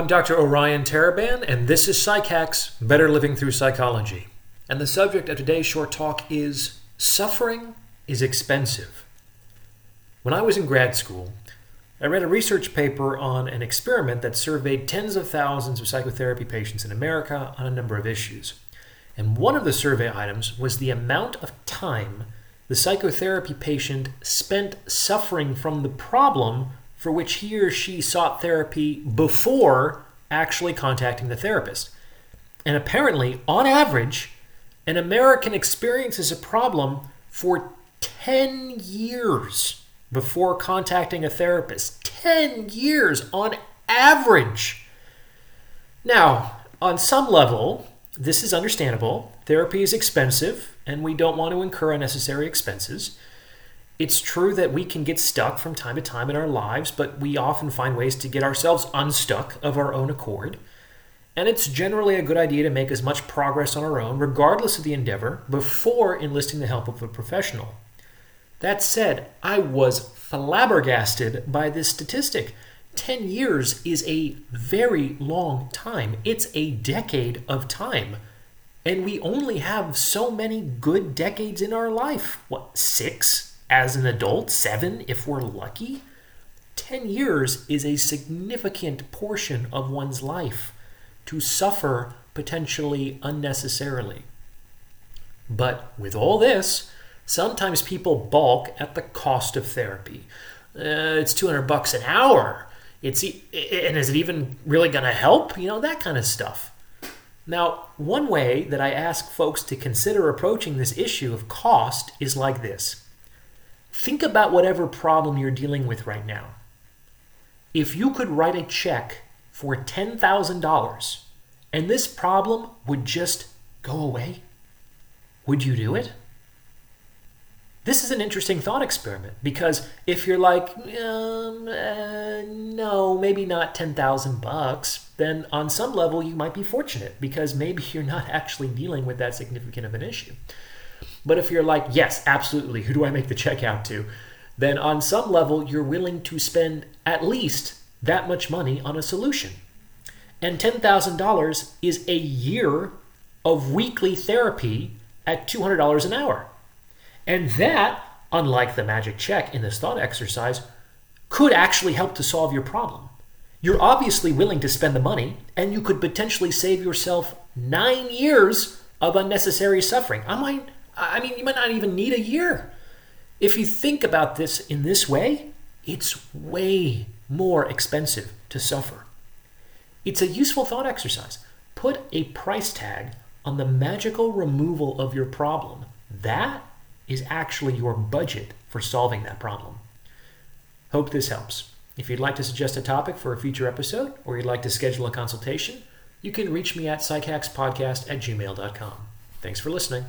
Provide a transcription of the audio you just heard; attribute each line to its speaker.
Speaker 1: I'm Dr. Orion Taraban, and this is PsycHacks Better Living Through Psychology. And the subject of today's short talk is Suffering is Expensive. When I was in grad school, I read a research paper on an experiment that surveyed tens of thousands of psychotherapy patients in America on a number of issues. And one of the survey items was the amount of time the psychotherapy patient spent suffering from the problem for which he or she sought therapy before actually contacting the therapist. And apparently, on average, an American experiences a problem for 10 years before contacting a therapist. 10 years on average. Now, on some level, this is understandable. Therapy is expensive, and we don't want to incur unnecessary expenses. It's true that we can get stuck from time to time in our lives, but we often find ways to get ourselves unstuck of our own accord. And it's generally a good idea to make as much progress on our own, regardless of the endeavor, before enlisting the help of a professional. That said, I was flabbergasted by this statistic. 10 years is a very long time. It's a decade of time. And we only have so many good decades in our life. What, six? As an adult, seven if we're lucky. 10 years is a significant portion of one's life to suffer potentially unnecessarily. But with all this, sometimes people balk at the cost of therapy. Uh, it's 200 bucks an hour. It's and is it even really going to help? You know, that kind of stuff. Now, one way that I ask folks to consider approaching this issue of cost is like this. Think about whatever problem you're dealing with right now. If you could write a check for $10,000 and this problem would just go away, would you do it? This is an interesting thought experiment because if you're like, um, uh, no, maybe not 10,000 bucks, then on some level you might be fortunate because maybe you're not actually dealing with that significant of an issue. But if you're like, yes, absolutely, who do I make the check out to? Then on some level, you're willing to spend at least that much money on a solution. And $10,000 is a year of weekly therapy at $200 an hour. And that, unlike the magic check in this thought exercise, could actually help to solve your problem. You're obviously willing to spend the money, and you could potentially save yourself nine years of unnecessary suffering. I might I mean, you might not even need a year. If you think about this in this way, it's way more expensive to suffer. It's a useful thought exercise. Put a price tag on the magical removal of your problem. That is actually your budget for solving that problem. Hope this helps. If you'd like to suggest a topic for a future episode or you'd like to schedule a consultation, you can reach me at psychackspodcast at gmail.com. Thanks for listening.